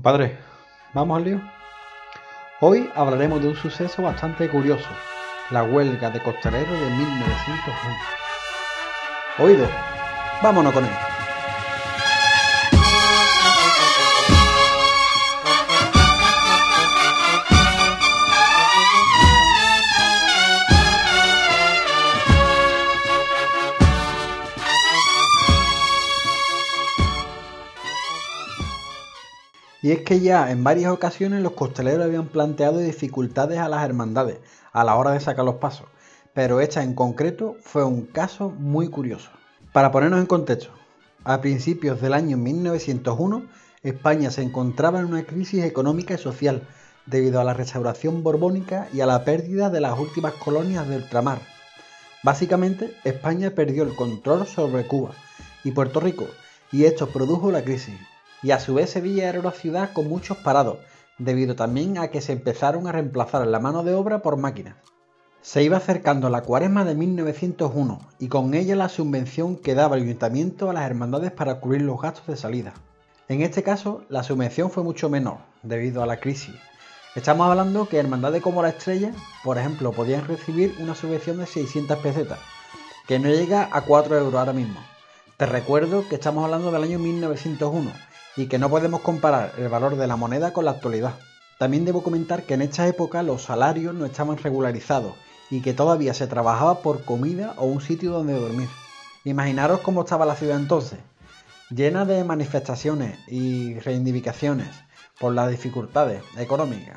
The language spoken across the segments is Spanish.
Compadre, ¿vamos al lío? Hoy hablaremos de un suceso bastante curioso, la huelga de costaleros de 1901. Oído, vámonos con él. Y es que ya en varias ocasiones los costaleros habían planteado dificultades a las hermandades a la hora de sacar los pasos, pero esta en concreto fue un caso muy curioso. Para ponernos en contexto, a principios del año 1901, España se encontraba en una crisis económica y social debido a la restauración borbónica y a la pérdida de las últimas colonias de ultramar. Básicamente, España perdió el control sobre Cuba y Puerto Rico, y esto produjo la crisis, y a su vez Sevilla era una ciudad con muchos parados, debido también a que se empezaron a reemplazar la mano de obra por máquinas. Se iba acercando la cuaresma de 1901 y con ella la subvención que daba el ayuntamiento a las hermandades para cubrir los gastos de salida. En este caso, la subvención fue mucho menor, debido a la crisis. Estamos hablando que hermandades como la Estrella, por ejemplo, podían recibir una subvención de 600 pesetas, que no llega a 4 euros ahora mismo. Te recuerdo que estamos hablando del año 1901 y que no podemos comparar el valor de la moneda con la actualidad. También debo comentar que en esta época los salarios no estaban regularizados y que todavía se trabajaba por comida o un sitio donde dormir. Imaginaros cómo estaba la ciudad entonces, llena de manifestaciones y reivindicaciones por las dificultades económicas.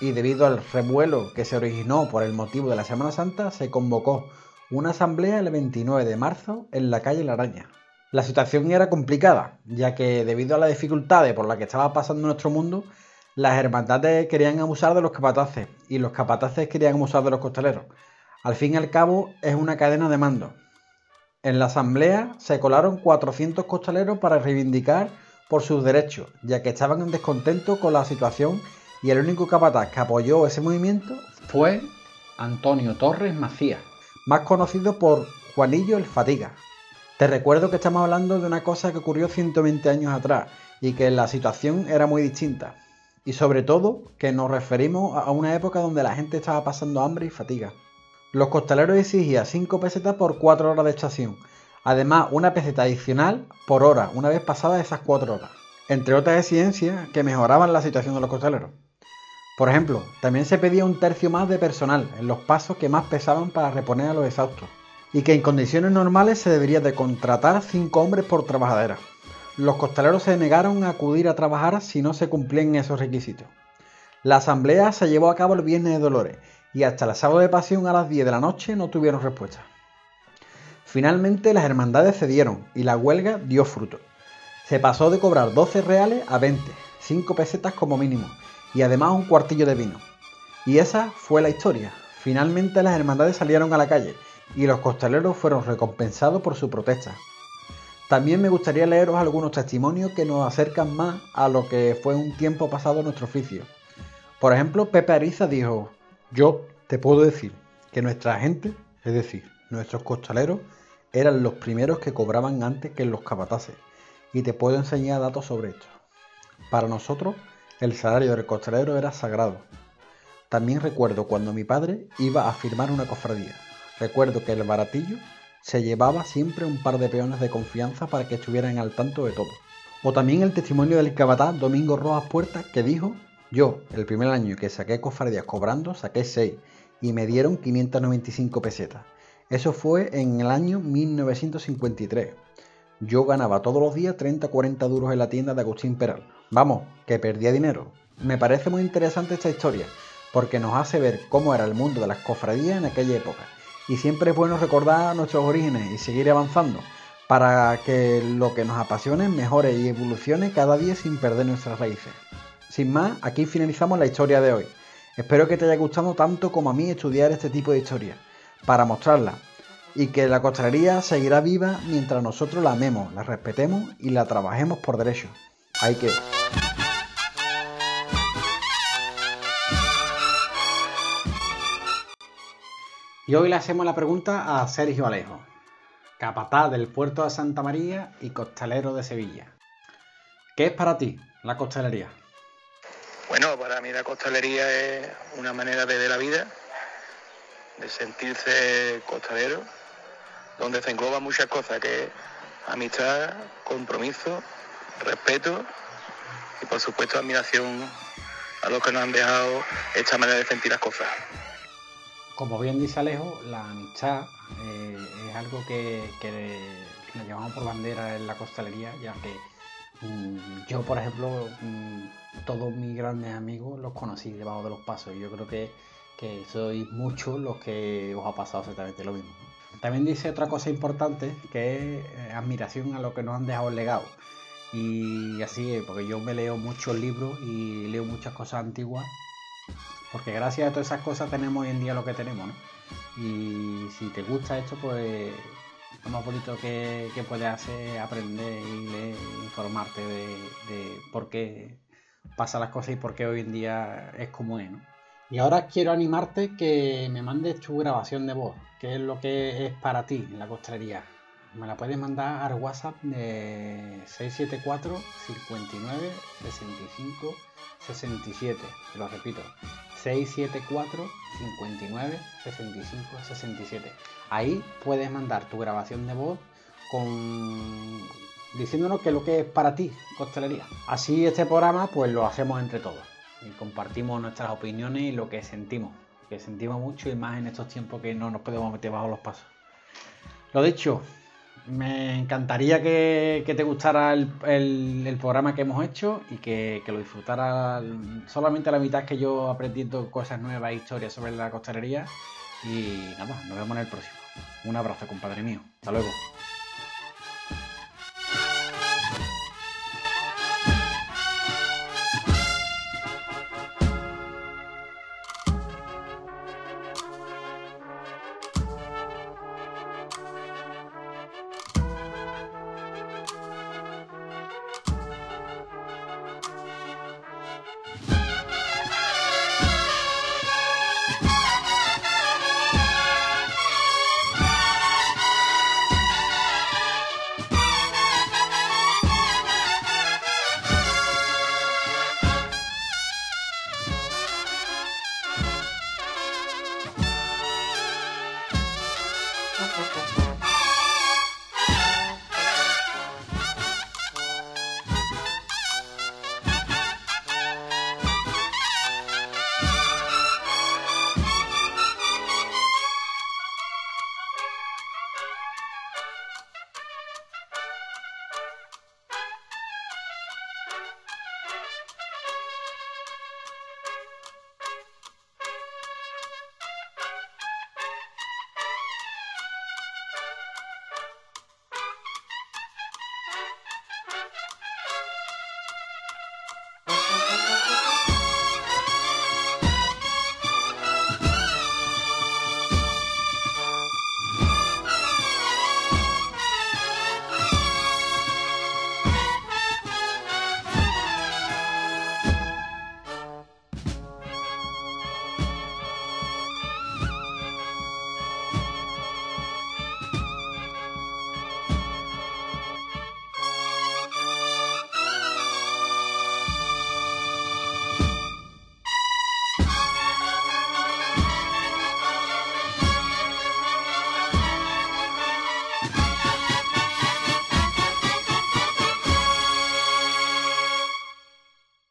Y debido al revuelo que se originó por el motivo de la Semana Santa, se convocó una asamblea el 29 de marzo en la calle La Araña. La situación era complicada, ya que debido a las dificultades por las que estaba pasando nuestro mundo, las hermandades querían abusar de los capataces y los capataces querían abusar de los costaleros. Al fin y al cabo es una cadena de mando. En la asamblea se colaron 400 costaleros para reivindicar por sus derechos, ya que estaban en descontento con la situación y el único capataz que apoyó ese movimiento fue Antonio Torres Macías, más conocido por Juanillo el Fatiga. Te recuerdo que estamos hablando de una cosa que ocurrió 120 años atrás y que la situación era muy distinta. Y sobre todo que nos referimos a una época donde la gente estaba pasando hambre y fatiga. Los costaleros exigían 5 pesetas por 4 horas de estación. Además, una peseta adicional por hora, una vez pasadas esas 4 horas. Entre otras exigencias que mejoraban la situación de los costaleros. Por ejemplo, también se pedía un tercio más de personal en los pasos que más pesaban para reponer a los exhaustos y que en condiciones normales se debería de contratar 5 hombres por trabajadera. Los costaleros se negaron a acudir a trabajar si no se cumplían esos requisitos. La asamblea se llevó a cabo el viernes de Dolores y hasta el sábado de Pasión a las 10 de la noche no tuvieron respuesta. Finalmente las hermandades cedieron y la huelga dio fruto. Se pasó de cobrar 12 reales a 20, 5 pesetas como mínimo y además un cuartillo de vino. Y esa fue la historia. Finalmente las hermandades salieron a la calle y los costaleros fueron recompensados por su protesta. También me gustaría leeros algunos testimonios que nos acercan más a lo que fue un tiempo pasado nuestro oficio. Por ejemplo, Pepe Ariza dijo, yo te puedo decir que nuestra gente, es decir, nuestros costaleros, eran los primeros que cobraban antes que los capataces. Y te puedo enseñar datos sobre esto. Para nosotros, el salario del costalero era sagrado. También recuerdo cuando mi padre iba a firmar una cofradía. Recuerdo que el baratillo se llevaba siempre un par de peones de confianza para que estuvieran al tanto de todo. O también el testimonio del cabatá Domingo Rojas Puertas que dijo, yo, el primer año que saqué cofradías cobrando, saqué 6 y me dieron 595 pesetas. Eso fue en el año 1953. Yo ganaba todos los días 30-40 duros en la tienda de Agustín Peral. Vamos, que perdía dinero. Me parece muy interesante esta historia, porque nos hace ver cómo era el mundo de las cofradías en aquella época y siempre es bueno recordar nuestros orígenes y seguir avanzando para que lo que nos apasione mejore y evolucione cada día sin perder nuestras raíces. Sin más, aquí finalizamos la historia de hoy. Espero que te haya gustado tanto como a mí estudiar este tipo de historia, para mostrarla, y que la costalería seguirá viva mientras nosotros la amemos, la respetemos y la trabajemos por derecho. Hay que... Y hoy le hacemos la pregunta a Sergio Alejo, capataz del puerto de Santa María y costalero de Sevilla. ¿Qué es para ti la costalería? Bueno, para mí la costalería es una manera de ver la vida, de sentirse costalero, donde se engloban muchas cosas, que es amistad, compromiso, respeto y por supuesto admiración a los que nos han dejado esta manera de sentir las cosas. Como bien dice Alejo, la amistad eh, es algo que, que llevamos por bandera en la costalería, ya que mm, yo, por ejemplo, mm, todos mis grandes amigos los conocí debajo de los pasos y yo creo que, que sois muchos los que os ha pasado exactamente lo mismo. También dice otra cosa importante que es eh, admiración a lo que nos han dejado el legado. Y así, porque yo me leo muchos libros y leo muchas cosas antiguas, porque gracias a todas esas cosas tenemos hoy en día lo que tenemos, ¿no? Y si te gusta esto, pues lo más bonito que, puedes hacer es aprender y leer, informarte de, por qué pasan las cosas y por qué hoy en día es como es, ¿no? Y ahora quiero animarte que me mandes tu grabación de voz, que es lo que es para ti en la costrería. Me la puedes mandar al WhatsApp de 674 59 65 67. Te lo repito, 674 59 65 67. Ahí puedes mandar tu grabación de voz con diciéndonos que lo que es para ti costelería. Así este programa pues lo hacemos entre todos y compartimos nuestras opiniones y lo que sentimos, que sentimos mucho y más en estos tiempos que no nos podemos meter bajo los pasos. Lo dicho, me encantaría que, te gustara el, programa que hemos hecho y que, lo disfrutara solamente la mitad que yo aprendiendo cosas nuevas, historias sobre la costalería. Y nada, nos vemos en el próximo. Un abrazo, compadre mío. Hasta luego. Thank you.